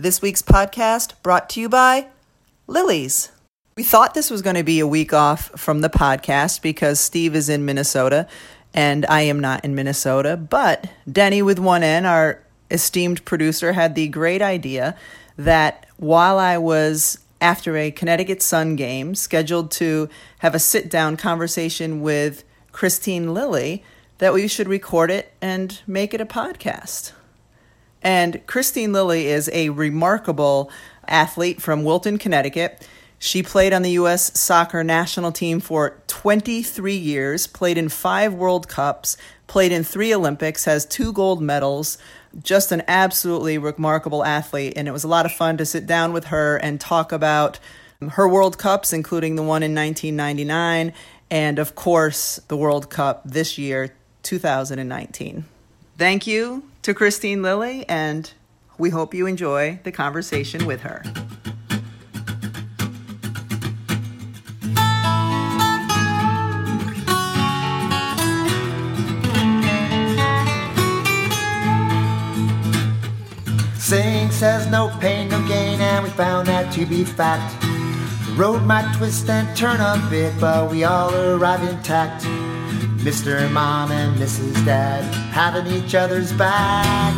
This week's podcast brought to you by Lily's. We thought this was going to be a week off from the podcast because Steve is in Minnesota and I am not in Minnesota. But Denny with one N, our esteemed producer, had the great idea that while I was after a Connecticut Sun game scheduled to have a sit down conversation with Kristine Lilly, that we should record it and make it a podcast. And Kristine Lilly is a remarkable athlete from Wilton, Connecticut. She played on the U.S. soccer national team for 23 years, played in five World Cups, played in three Olympics, has two gold medals. Just an absolutely remarkable athlete. And it was a lot of fun to sit down with her and talk about her World Cups, including the one in 1999, and of course, the World Cup this year, 2019. Thank you to Kristine Lilly, and we hope you enjoy the conversation with her. Saying says no pain, no gain, and we found that to be fact. The road might twist and turn a bit, but we all arrive intact. Mr. Mom and Mrs. Dad having each other's back.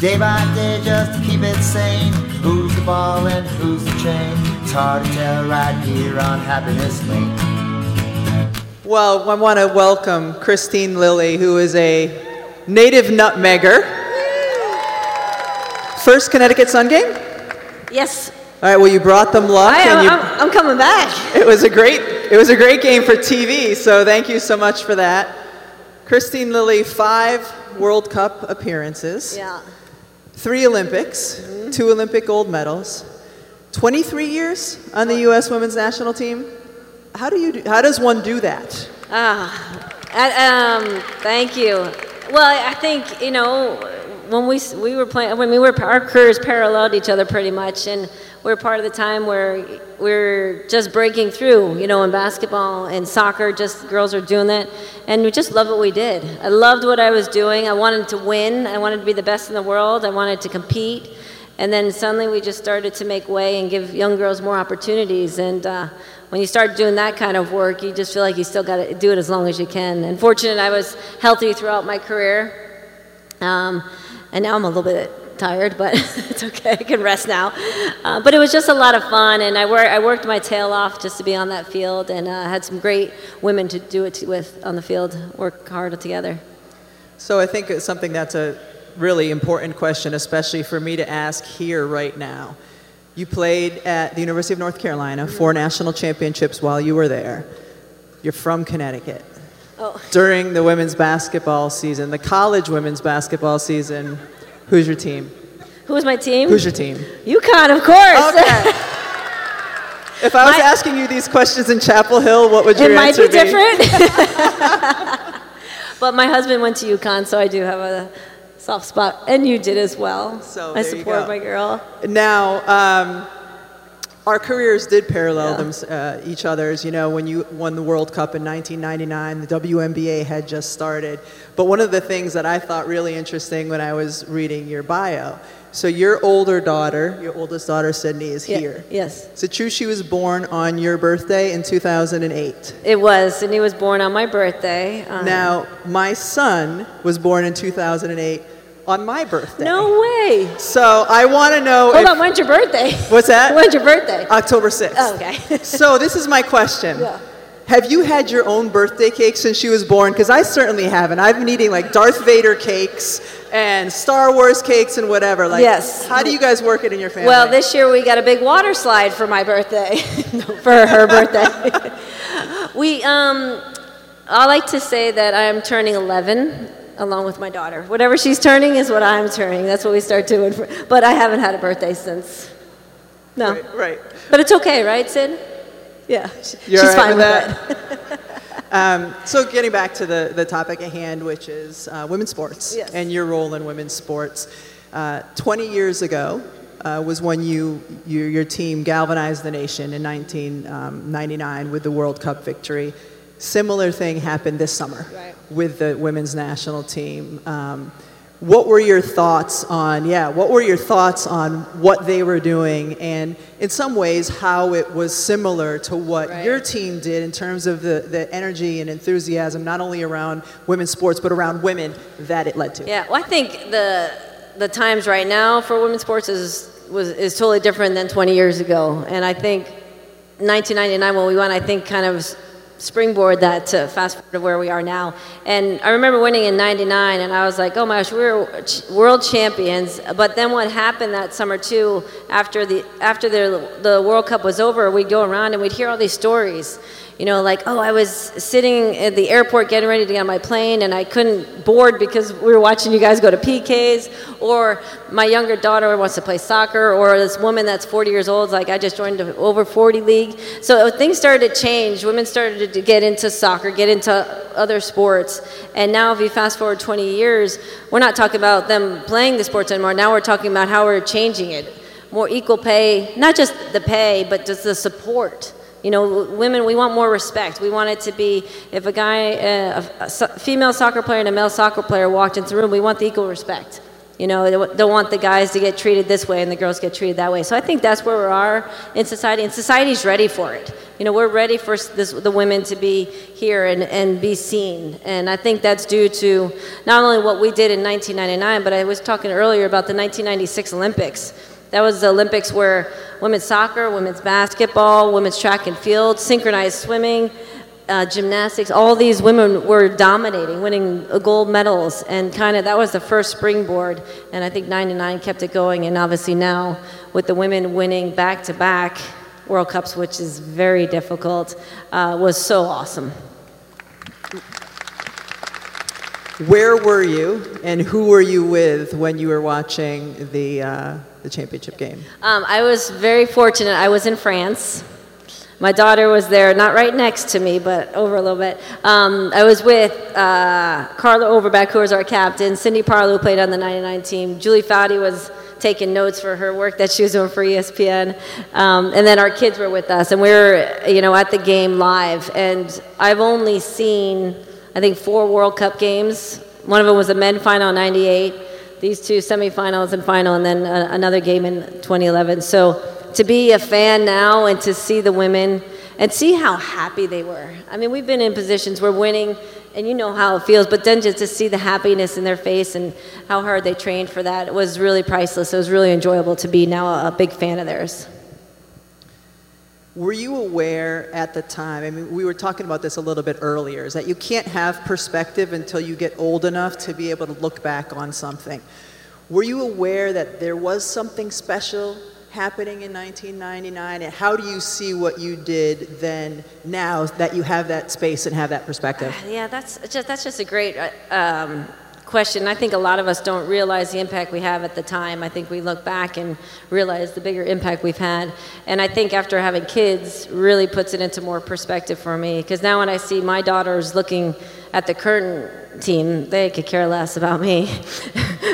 Day by day, just to keep it sane. Who's the ball and who's the chain? It's hard to tell right here on Happiness Lane. Well, I want to welcome Kristine Lilly, who is a native nutmegger. First Connecticut Sun game? Yes, All right, well, you brought them luck. I and am. you, I'm, I'm coming back. it was a great it was a great game for TV, so thank you so much for that. Kristine Lilly, five World Cup appearances, Yeah. three Olympics, two Olympic gold medals, 23 years on the U.S. women's national team. How do you do, how does one do that? Ah, um, thank you. Well, I think you know when we we were playing. I mean, we were our careers paralleled each other pretty much, and we're part of the time where we're just breaking through. You know, in basketball and soccer, just girls are doing that, and we just loved what we did. I loved what I was doing. I wanted to win. I wanted to be the best in the world. I wanted to compete. And then suddenly we just started to make way and give young girls more opportunities. And uh, when you start doing that kind of work, you just feel like you still got to do it as long as you can. And fortunate, I was healthy throughout my career. Um, and now I'm a little bit tired, but it's okay. I can rest now. Uh, but it was just a lot of fun, and I, wor- I worked my tail off just to be on that field, and uh, had some great women to do it with on the field. Work hard together. So I think it's something that's a really important question, especially for me to ask here right now. You played at the University of North Carolina, four national championships while you were there. You're from Connecticut. Oh. During the women's basketball season, the college women's basketball season, who's your team? Who's my team? Who's your team? UConn, of course. Okay. If I was My- asking you these questions in Chapel Hill, what would your it might be different. but my husband went to UConn, so I do have a soft spot, and you did as well. So I support my girl. Now, um, our careers did parallel Yeah. them, uh, each other's. You know, when you won the World Cup in 1999, the WNBA had just started. But one of the things that I thought really interesting when I was reading your bio, so your older daughter, your oldest daughter, Sydney, is Yeah, here. Yes, Is it true she was born on your birthday in 2008? it was. Sydney was born on my birthday. Um, Now, my son was born in 2008 on my birthday. no way. So I want to know Hold if, on, when's your birthday? What's that? When's your birthday? October 6th. Oh, okay. so this is my question. Yeah. Have you had your own birthday cake since she was born? Because I certainly haven't. I've been eating like Darth Vader cakes and Star Wars cakes and whatever. Like, Yes. How do you guys work it in your family? Well, this year we got a big water slide for my birthday, for her birthday. we, um, I like to say that I am turning 11 along with my daughter. Whatever she's turning is what I'm turning. That's what we start doing. For, but I haven't had a birthday since. No. Right, right. But it's okay, right, Sid? Yeah. You're she's right fine with with, that? Um, so getting back to the, the topic at hand, which is uh, women's sports Yes. and your role in women's sports. Uh, 20 years ago uh, was when you, you, your team galvanized the nation in 1999 with the World Cup victory. Similar thing happened this summer Right. with the women's national team. Um, what were your thoughts on yeah what were your thoughts on what they were doing and in some ways how it was similar to what Right. your team did in terms of the, the energy and enthusiasm not only around women's sports but around women that it led to Yeah, well, I think the the times right now for women's sports is was is totally different than 20 years ago, and I think 1999 when we won, I think kind of springboard that to fast forward to where we are now. And I remember winning in 99 and I was like, "Oh my gosh, we're world champions." But then what happened that summer too after the after the the World Cup was over, we'd go around and we'd hear all these stories. You know, like, "Oh, I was sitting at the airport getting ready to get on my plane and I couldn't board because we were watching you guys go to PKs." Or my younger daughter wants to play soccer or this woman that's 40 years old like, "I just joined the over 40 league." So things started to change. Women started to get into soccer, get into other sports. And now, if you fast forward 20 years, we're not talking about them playing the sports anymore. Now we're talking about how we're changing it. More equal pay, not just the pay, but just the support. You know, women, we want more respect. We want it to be if a guy, uh, a, a female soccer player and a male soccer player walked into the room, we want the equal respect. You know, they don't want the guys to get treated this way and the girls get treated that way. So I think that's where we are in society, and society's ready for it. You know, we're ready for this, the women to be here and, and be seen. And I think that's due to not only what we did in 1999, but I was talking earlier about the 1996 Olympics. That was the Olympics where women's soccer, women's basketball, women's track and field, synchronized swimming, uh, gymnastics, all these women were dominating, winning gold medals, and kind of that was the first springboard. And I think 99 kept it going, and obviously now with the women winning back to back World Cups, which is very difficult, uh, was so awesome. where were you and who were you with when you were watching the, uh, the championship game Um, I was very fortunate. I was in France. My daughter was there, not right next to me, but over a little bit. Um, I was with uh, Carla Overbeck, who was our captain, Cindy Parlow, who played on the 99 team. Julie Foudy was taking notes for her work that she was doing for ESPN. Um, and then our kids were with us, and we were, you know, at the game live. And I've only seen, I think, four World Cup games. One of them was a men final in 98 these two semifinals and final, and then uh, another game in 2011. So to be a fan now and to see the women and see how happy they were. I mean, we've been in positions where winning, and you know how it feels, but then just to see the happiness in their face and how hard they trained for that was really priceless. It was really enjoyable to be now a, a big fan of theirs. Were you aware at the time? I mean, we were talking about this a little bit earlier, is that you can't have perspective until you get old enough to be able to look back on something. Were you aware that there was something special happening in 1999? And how do you see what you did then now that you have that space and have that perspective? Yeah, that's just that's just a great uh, um, question. I think a lot of us don't realize the impact we have at the time. I think we look back and realize the bigger impact we've had. And I think after having kids, really puts it into more perspective for me. Because now when I see my daughters looking at the current team, they could care less about me.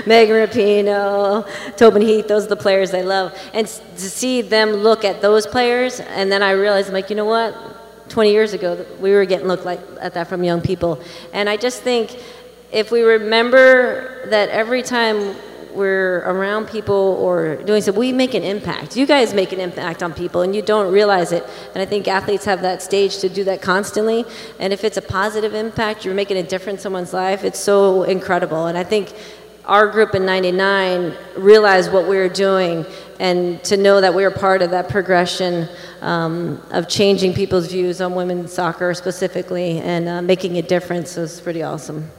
Megan Rapinoe, Tobin Heath, those are the players they love. And to see them look at those players, and then I realized, I'm like, you know what? 20 years ago, we were getting looked like at that from young people. And I just think if we remember that every time we're around people or doing something, we make an impact. You guys make an impact on people and you don't realize it. And I think athletes have that stage to do that constantly. And if it's a positive impact, you're making a difference in someone's life, it's so incredible. And I think our group in 99 realized what we were doing and to know that we were part of that progression um, of changing people's views on women's soccer specifically and uh, making a difference was pretty awesome.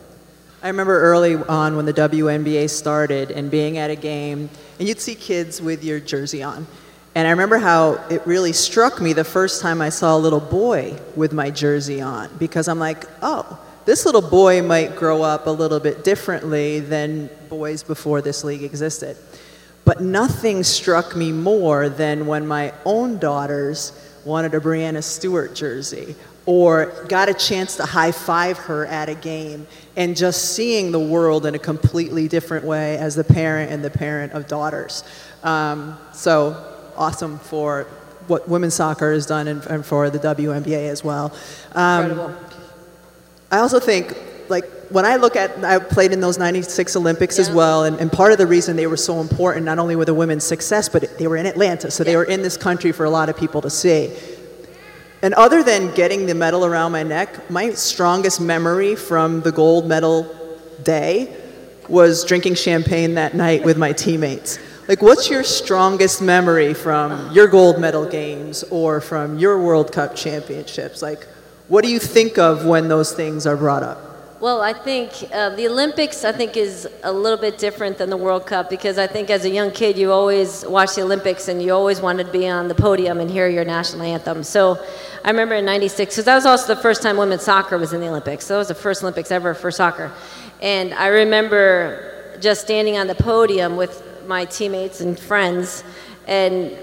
I remember early on when the WNBA started and being at a game, and you'd see kids with your jersey on. And I remember how it really struck me the first time I saw a little boy with my jersey on, because I'm like, oh, this little boy might grow up a little bit differently than boys before this league existed. But nothing struck me more than when my own daughters wanted a Breanna Stewart jersey or got a chance to high five her at a game and just seeing the world in a completely different way as the parent and the parent of daughters. Um, so awesome for what women's soccer has done and, and for the WNBA as well. Um, Incredible. I also think, like, when I look at, I played in those 96 Olympics as well, and, and part of the reason they were so important, not only were the women's success, but they were in Atlanta, so they were in this country for a lot of people to see. And other than getting the medal around my neck, my strongest memory from the gold medal day was drinking champagne that night with my teammates. Like, what's your strongest memory from your gold medal games or from your World Cup championships? Like, what do you think of when those things are brought up? Well, I think uh, the Olympics, I think, is a little bit different than the World Cup because I think as a young kid, you always watch the Olympics and you always wanted to be on the podium and hear your national anthem. So I remember in 96, because that was also the first time women's soccer was in the Olympics. So that was the first Olympics ever for soccer. And I remember just standing on the podium with my teammates and friends and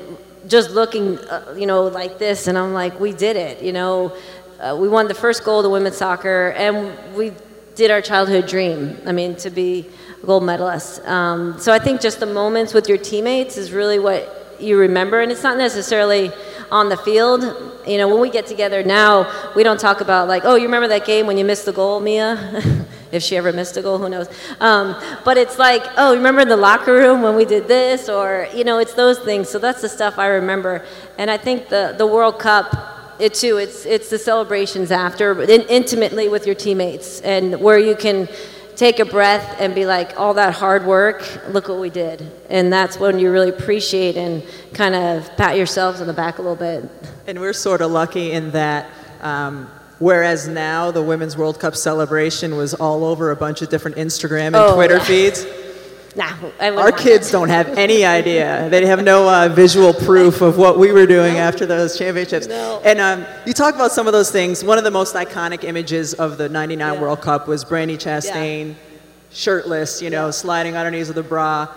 just looking, uh, you know, like this, and I'm like, we did it, you know. Uh, we won the first gold of women's soccer, and we did our childhood dream. I mean, to be a gold medalist. Um, so I think just the moments with your teammates is really what you remember, and it's not necessarily on the field. You know, when we get together now, we don't talk about like, oh, you remember that game when you missed the goal, Mia? if she ever missed a goal, who knows? Um, but it's like, oh, remember in the locker room when we did this, or you know, it's those things. So that's the stuff I remember, and I think the the World Cup it too it's it's the celebrations after but in, intimately with your teammates and where you can take a breath and be like all that hard work look what we did and that's when you really appreciate and kind of pat yourselves on the back a little bit And we're sort of lucky in that, um, whereas now the Women's World Cup celebration was all over a bunch of different Instagram and Oh, Twitter yeah. feeds. nah I Our kids don't have any idea. They have no uh, visual proof of what we were doing after those championships. No. And um, you talk about some of those things. One of the most iconic images of the 99 Yeah. World Cup was Brandi Chastain, shirtless, you know, Yeah. sliding underneath of the bra.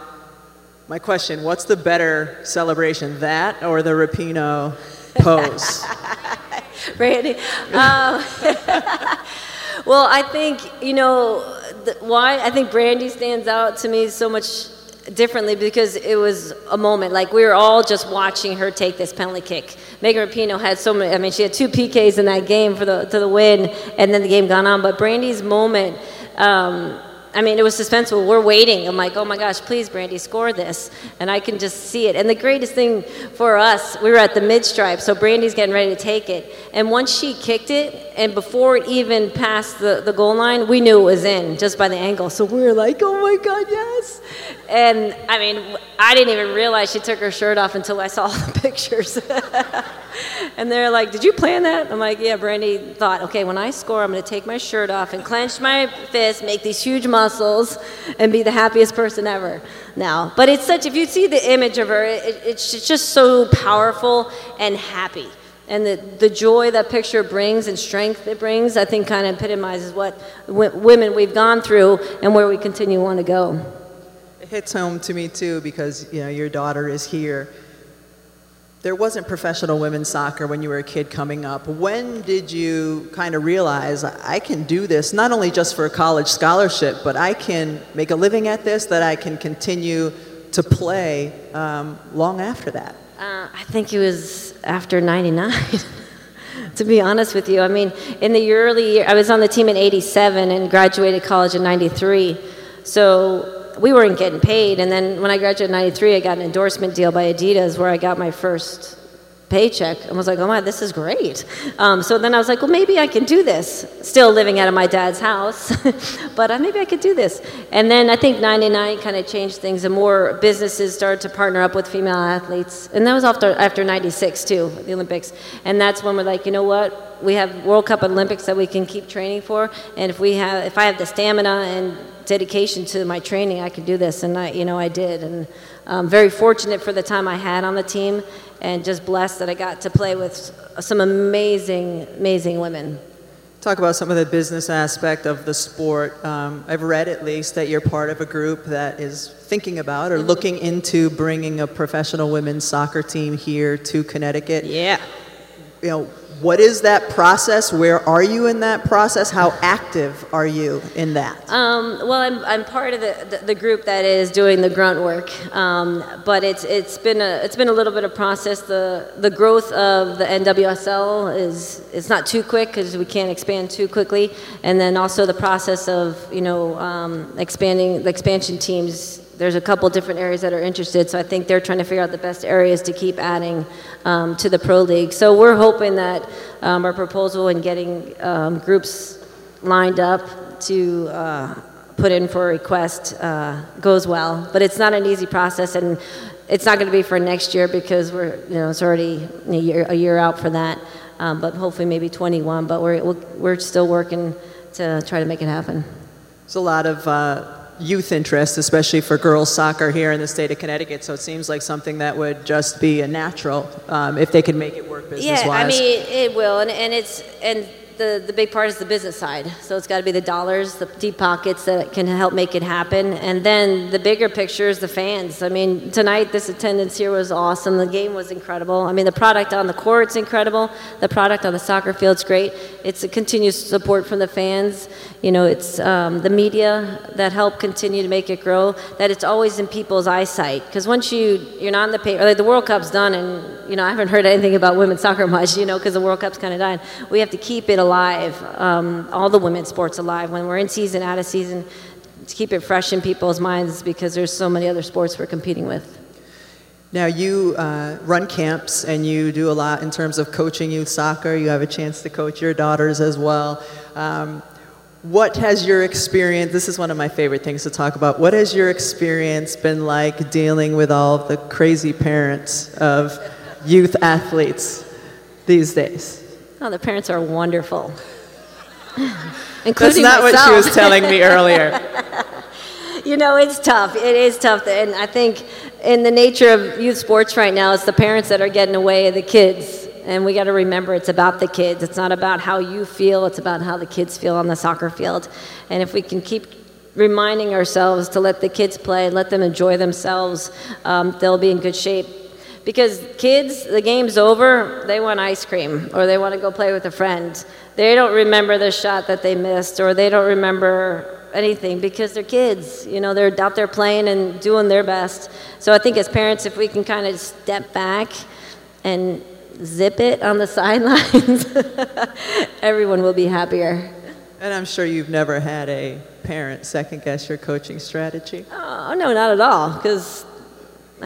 My question, what's the better celebration, that or the Rapinoe pose? Brandi. Um, well, I think you know why. I think Brandi stands out to me so much differently because it was a moment. Like we were all just watching her take this penalty kick. Megan Rapinoe had so many. I mean, she had two PKs in that game for the to the win, and then the game gone on. But Brandi's moment. Um, I mean, it was suspenseful. We're waiting. I'm like, oh my gosh, please, Brandi, score this. And I can just see it. And the greatest thing for us, we were at the mid stripe, so Brandi's getting ready to take it. And once she kicked it, and before it even passed the, the goal line, we knew it was in just by the angle. So we were like, oh my God, yes. And I mean, I didn't even realize she took her shirt off until I saw the pictures. and they're like, Did you plan that? I'm like, Yeah, Brandi thought, okay, when I score, I'm going to take my shirt off and clench my fist, make these huge muscles, and be the happiest person ever now. But it's such, if you see the image of her, it, it's just so powerful and happy. And the, the joy that picture brings and strength it brings, I think, kind of epitomizes what w- women we've gone through and where we continue want to go. It hits home to me too because you know your daughter is here. There wasn't professional women's soccer when you were a kid coming up. When did you kind of realize I can do this not only just for a college scholarship, but I can make a living at this, that I can continue to play um, long after that? Uh, I think it was after 99. to be honest with you, I mean, in the early year, I was on the team in 87 and graduated college in 93. So we weren't getting paid. And then when I graduated in 93, I got an endorsement deal by Adidas where I got my first paycheck and was like, oh my, this is great. Um, so then I was like, well, maybe I can do this. Still living out of my dad's house, but uh, maybe I could do this. And then I think 99 kind of changed things and more businesses started to partner up with female athletes. And that was after, after 96 too, the Olympics. And that's when we're like, you know what? We have World Cup Olympics that we can keep training for. And if we have, if I have the stamina and dedication to my training, I could do this. And I, you know, I did. And I'm very fortunate for the time I had on the team and just blessed that I got to play with some amazing, amazing women. Talk about some of the business aspect of the sport. Um, I've read at least that you're part of a group that is thinking about or looking into bringing a professional women's soccer team here to Connecticut. Yeah. You know, What is that process? Where are you in that process? How active are you in that? Um, well, I'm, I'm part of the, the, the group that is doing the grunt work, um, but it's, it's, been a, it's been a little bit of process. The, the growth of the NWSL is it's not too quick because we can't expand too quickly, and then also the process of you know um, expanding the expansion teams there's a couple different areas that are interested, so I think they're trying to figure out the best areas to keep adding um, to the Pro League. So we're hoping that um, our proposal and getting um, groups lined up to uh, put in for a request uh, goes well. But it's not an easy process, and it's not going to be for next year because we're, you know, it's already a year, a year out for that. Um, but hopefully maybe 21. But we're, we're still working to try to make it happen. There's a lot of uh youth interest, especially for girls soccer here in the state of Connecticut. So it seems like something that would just be a natural um, if they could make it work business wise. Yeah, I mean it will, and, and it's and the, the big part is the business side. So it's got to be the dollars, the deep pockets that can help make it happen. And then the bigger picture is the fans. I mean, tonight this attendance here was awesome. The game was incredible. I mean, the product on the court's incredible. The product on the soccer field's great. It's a continuous support from the fans. You know, it's um, the media that help continue to make it grow. That it's always in people's eyesight. Because once you you're not in the paper, like the World Cup's done, and you know I haven't heard anything about women's soccer much. You know, because the World Cup's kind of dying. We have to keep it alive, um, all the women's sports alive, when we're in season, out of season, to keep it fresh in people's minds because there's so many other sports we're competing with. Now, you uh, run camps and you do a lot in terms of coaching youth soccer. You have a chance to coach your daughters as well. Um, what has your experience, this is one of my favorite things to talk about, what has your experience been like dealing with all the crazy parents of youth athletes these days? Oh, the parents are wonderful. That's not myself. what she was telling me earlier. you know, it's tough. It is tough. And I think in the nature of youth sports right now, it's the parents that are getting away of the kids. And we got to remember it's about the kids. It's not about how you feel, it's about how the kids feel on the soccer field. And if we can keep reminding ourselves to let the kids play, let them enjoy themselves, um, they'll be in good shape because kids, the game's over, they want ice cream or they want to go play with a friend. They don't remember the shot that they missed or they don't remember anything because they're kids. You know, they're out there playing and doing their best. So I think as parents, if we can kind of step back and zip it on the sidelines, everyone will be happier. And I'm sure you've never had a parent second guess your coaching strategy. Oh, no, not at all. Because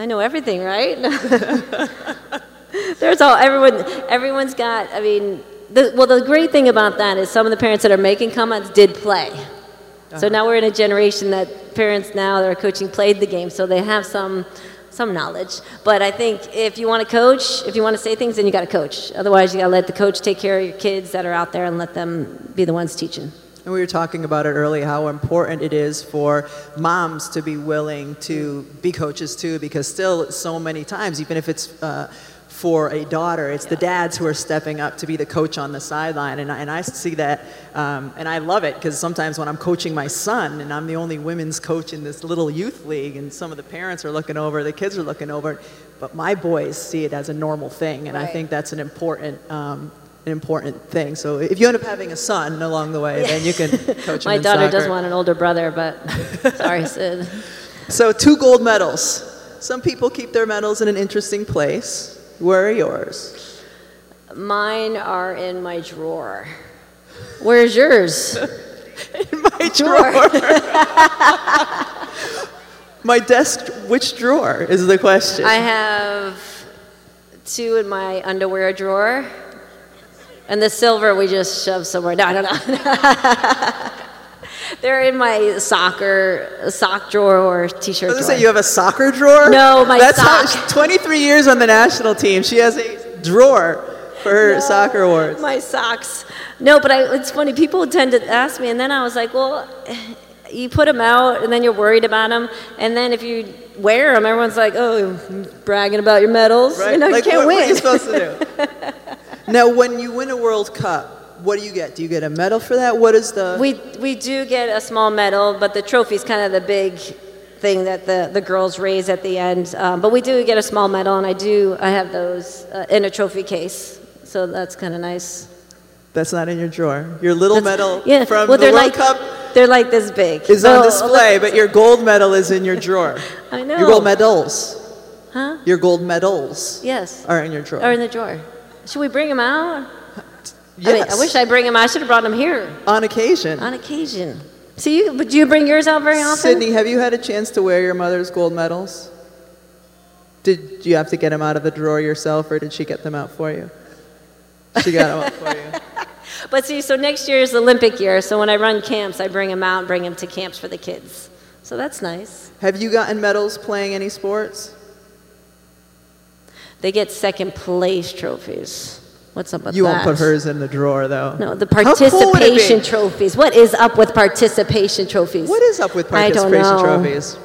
I know everything, right? There's all everyone. Everyone's got. I mean, the, well, the great thing about that is some of the parents that are making comments did play. Uh-huh. So now we're in a generation that parents now that are coaching played the game, so they have some some knowledge. But I think if you want to coach, if you want to say things, then you got to coach. Otherwise, you got to let the coach take care of your kids that are out there and let them be the ones teaching. And we were talking about it earlier how important it is for moms to be willing to be coaches too, because still, so many times, even if it's uh, for a daughter, it's yeah. the dads who are stepping up to be the coach on the sideline. And I, and I see that, um, and I love it because sometimes when I'm coaching my son, and I'm the only women's coach in this little youth league, and some of the parents are looking over, the kids are looking over, but my boys see it as a normal thing. And right. I think that's an important um, an important thing. So if you end up having a son along the way, then you can coach My daughter soccer. does want an older brother, but sorry, Sid. So two gold medals. Some people keep their medals in an interesting place. Where are yours? Mine are in my drawer. Where's yours? in my drawer. my desk, which drawer is the question? I have two in my underwear drawer, and the silver we just shove somewhere. No, no, no. They're in my soccer sock drawer or t-shirt drawer. say you have a soccer drawer? No, my That's sock. How, 23 years on the national team. She has a drawer for her no, soccer awards. My socks. No, but I, it's funny. People tend to ask me, and then I was like, well, you put them out, and then you're worried about them, and then if you wear them, everyone's like, oh, bragging about your medals. Right? You know, like, you can't what, win. What are you supposed to do? now, when you win a World Cup, what do you get? Do you get a medal for that? What is the? We we do get a small medal, but the trophy is kind of the big thing that the, the girls raise at the end. Um, but we do get a small medal, and I do I have those uh, in a trophy case. So that's kind of nice. That's not in your drawer. Your little That's- medal yeah, from well, the World like, Cup They're like this big. is on Oh, display, but your gold medal is in your drawer. I know. Your gold medals. Huh? Your gold medals Yes. are in your drawer. Or in the drawer. Should we bring them out? yes. I mean, I wish I'd bring them out. I should have brought them here on occasion. on occasion. So you, but do you bring yours out very often? Sydney, have you had a chance to wear your mother's gold medals? Did you have to get them out of the drawer yourself, or did she get them out for you? She got them out for you. But see, so next year is Olympic year. So when I run camps, I bring them out and bring them to camps for the kids. So that's nice. Have you gotten medals playing any sports? They get second place trophies. What's up with that? You that? won't put hers in the drawer, though. No, the How cool would it be? participation trophies. What is up with participation trophies? What is up with participation trophies?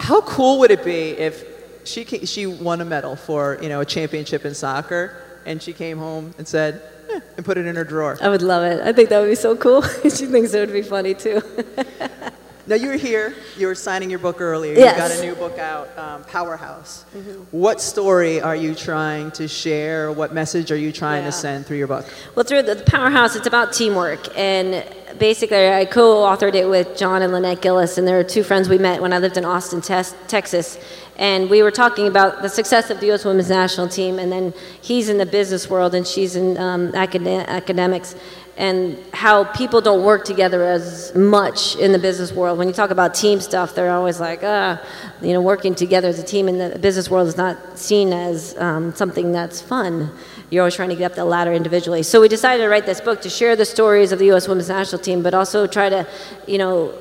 How cool would it be if she she won a medal for you know a championship in soccer, and she came home and said, eh, and put it in her drawer. I would love it. I think that would be so cool. she thinks it would be funny too. Now you were here. You were signing your book earlier. Yes. You got a new book out, um, Powerhouse. What story are you trying to share? What message are you trying Yeah. to send through your book? Well, through the Powerhouse, it's about teamwork. And basically, I co authored it with John and Lynette Gillis, and they're two friends we met when I lived in Austin, Texas. And we were talking about the success of the U.S. women's national team, and then he's in the business world and she's in um, acad- academics, and how people don't work together as much in the business world. When you talk about team stuff, they're always like, ah, you know, working together as a team in the business world is not seen as um, something that's fun you're always trying to get up the ladder individually. So we decided to write this book to share the stories of the U.S. women's national team, but also try to, you know,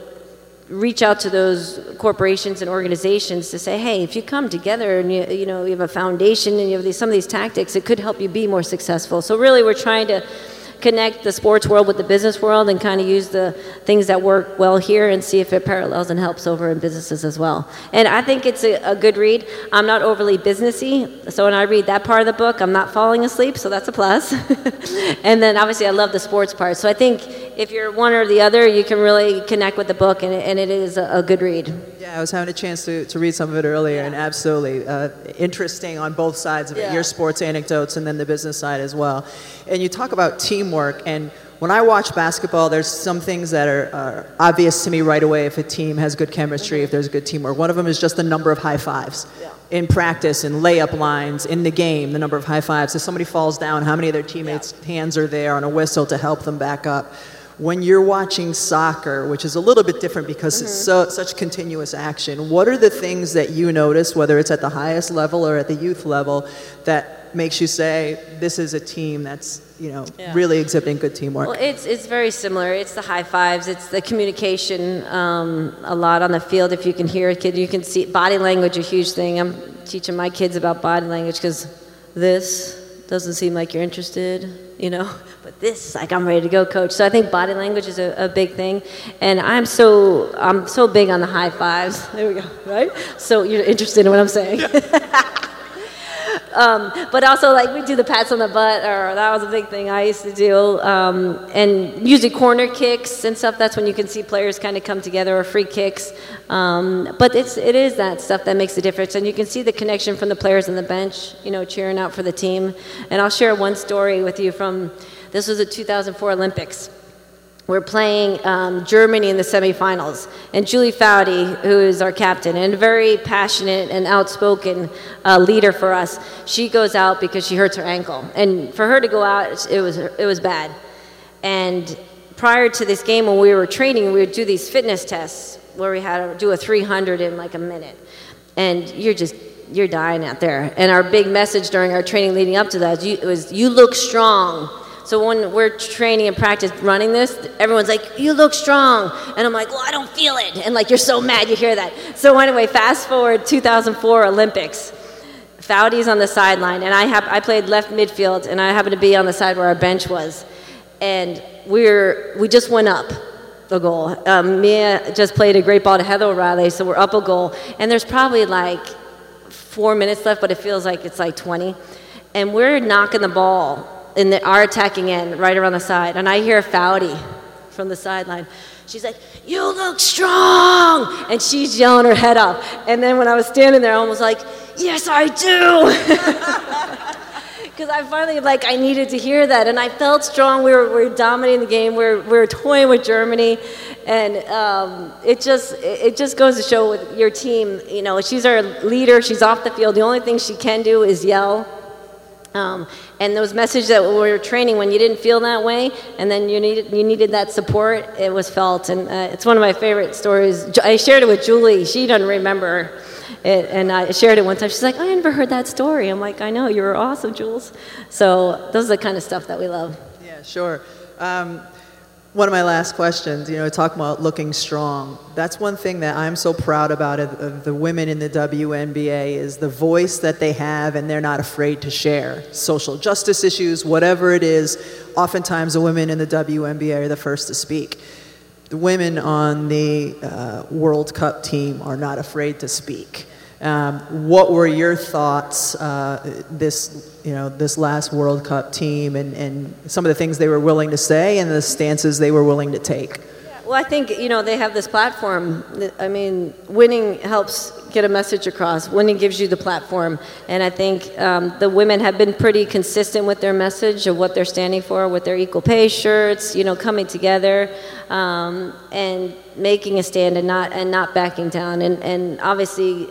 reach out to those corporations and organizations to say, hey, if you come together and you, you know you have a foundation and you have these, some of these tactics, it could help you be more successful. So really, we're trying to connect the sports world with the business world and kind of use the things that work well here and see if it parallels and helps over in businesses as well. And I think it's a, a good read. I'm not overly businessy, so when I read that part of the book, I'm not falling asleep, so that's a plus. and then obviously, I love the sports part. So I think if you're one or the other, you can really connect with the book, and and it is a, a good read. Yeah, I was having a chance to, to read some of it earlier, and absolutely uh, interesting on both sides of it your sports anecdotes and then the business side as well. And you talk about teamwork, and when I watch basketball, there's some things that are, are obvious to me right away if a team has good chemistry, if there's good teamwork. One of them is just the number of high fives. In practice, in layup lines, in the game, the number of high fives. If somebody falls down, how many of their teammates' hands are there on a whistle to help them back up? When you're watching soccer, which is a little bit different because it's so, such continuous action, what are the things that you notice, whether it's at the highest level or at the youth level, that makes you say this is a team that's you know Yeah. really exhibiting good teamwork? Well, it's, it's very similar. It's the high fives, it's the communication um, a lot on the field. If you can hear a kid, you can see body language, a huge thing. I'm teaching my kids about body language because this doesn't seem like you're interested, you know, but this, like, I'm ready to go, coach. So I think body language is a, a big thing. And I'm so, I'm so big on the high fives. There we go, right? So you're interested in what I'm saying. Um, but also, like, we do the pats on the butt, or that was a big thing I used to do. Um, and usually corner kicks and stuff, that's when you can see players kind of come together, or free kicks. Um, but it's, it is that stuff that makes a difference. And you can see the connection from the players on the bench, you know, cheering out for the team. And I'll share one story with you from, this was the 2004 Olympics. We're playing um, Germany in the semifinals, and Julie Foudy, who is our captain and a very passionate and outspoken uh, leader for us, she goes out because she hurts her ankle, and for her to go out, it was it was bad. And prior to this game, when we were training, we would do these fitness tests where we had to do a 300 in like a minute, and you're just you're dying out there. And our big message during our training leading up to that was, "You look strong." So when we're training and practice running this, everyone's like, "You look strong," and I'm like, "Well, I don't feel it," and like you're so mad you hear that. So anyway, fast forward 2004 Olympics. Foudy's on the sideline, and I have I played left midfield, and I happened to be on the side where our bench was, and we're we just went up a goal. Um, Mia just played a great ball to Heather O'Reilly, so we're up a goal, and there's probably like four minutes left, but it feels like it's like 20, and we're knocking the ball in the, our attacking end right around the side, and I hear Foudy from the sideline. She's like, "You look strong," and she's yelling her head off. And then when I was standing there, I was like, "Yes, I do," because I finally like I needed to hear that, and I felt strong. We were, we were dominating the game. We were, we were toying with Germany, and um, it just it just goes to show with your team. You know, she's our leader. She's off the field. The only thing she can do is yell. Um, and those messages that we were training when you didn't feel that way, and then you needed you needed that support. It was felt, and uh, it's one of my favorite stories. I shared it with Julie. She doesn't remember it, and I shared it one time. She's like, I never heard that story. I'm like, I know, you were awesome, Jules. So those are the kind of stuff that we love. Yeah, sure. Um, one of my last questions, you know, talking about looking strong. That's one thing that I'm so proud about of, of, the women in the WNBA is the voice that they have and they're not afraid to share. Social justice issues, whatever it is, oftentimes the women in the WNBA are the first to speak the women on the uh, World Cup team are not afraid to speak. Um, what were your thoughts uh, this, you know, this last World Cup team and, and some of the things they were willing to say and the stances they were willing to take? Well, I think, you know, they have this platform. I mean, winning helps get a message across. Winning gives you the platform. And I think um, the women have been pretty consistent with their message of what they're standing for with their equal pay shirts, you know, coming together um, and making a stand and not, and not backing down. And, and obviously,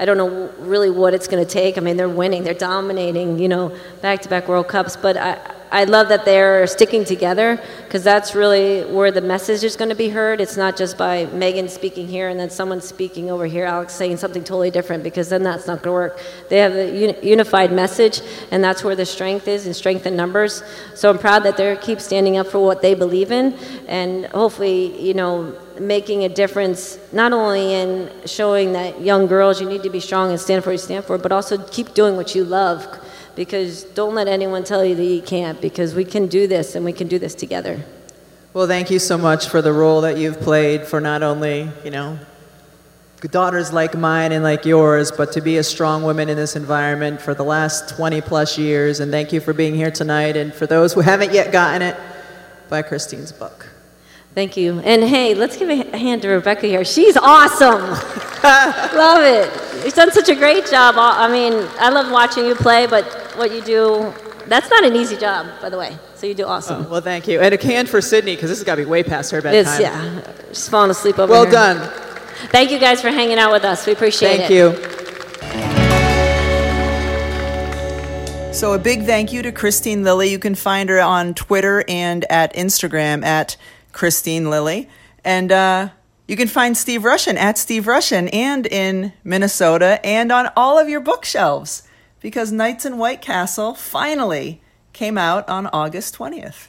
I don't know really what it's going to take. I mean, they're winning, they're dominating, you know, back to back World Cups. But I, I love that they're sticking together because that's really where the message is going to be heard. It's not just by Megan speaking here and then someone speaking over here, Alex saying something totally different because then that's not going to work. They have a unified message and that's where the strength is and strength in numbers. So I'm proud that they keep standing up for what they believe in and hopefully, you know, making a difference not only in showing that young girls you need to be strong and stand for what you stand for, but also keep doing what you love because don't let anyone tell you that you can't because we can do this and we can do this together. Well, thank you so much for the role that you've played for not only, you know, daughters like mine and like yours, but to be a strong woman in this environment for the last 20 plus years. And thank you for being here tonight. And for those who haven't yet gotten it, buy Kristine's book. Thank you. And hey, let's give a hand to Rebecca here. She's awesome. love it. You've done such a great job. I mean, I love watching you play, but what you do, that's not an easy job, by the way. So you do awesome. Oh, well, thank you. And a can for Sydney, because this has got to be way past her bedtime. It's, yeah. She's falling asleep over well here. Well done. Thank you guys for hanging out with us. We appreciate thank it. Thank you. So, a big thank you to Kristine Lilly. You can find her on Twitter and at Instagram at Kristine Lilly. And uh, you can find Steve Rushin at Steve Rushin and in Minnesota and on all of your bookshelves because Nights in White Castle finally came out on August 20th.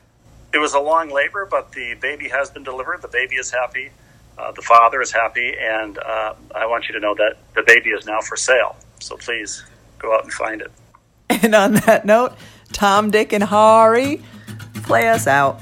It was a long labor, but the baby has been delivered. The baby is happy. Uh, the father is happy. And uh, I want you to know that the baby is now for sale. So please go out and find it. And on that note, Tom, Dick, and Harry, play us out.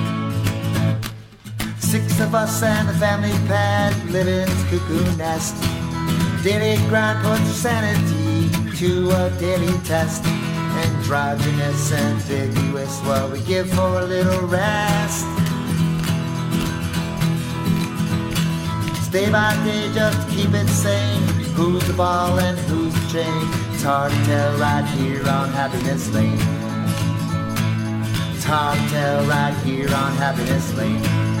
Six of us and the family pet live in cuckoo nest. Daily grind puts sanity to a daily test. Androgynous, ambiguous, what we give for a little rest. Day by day, just keep it sane. Who's the ball and who's the chain? It's hard to tell right here on Happiness Lane. It's hard to tell right here on Happiness Lane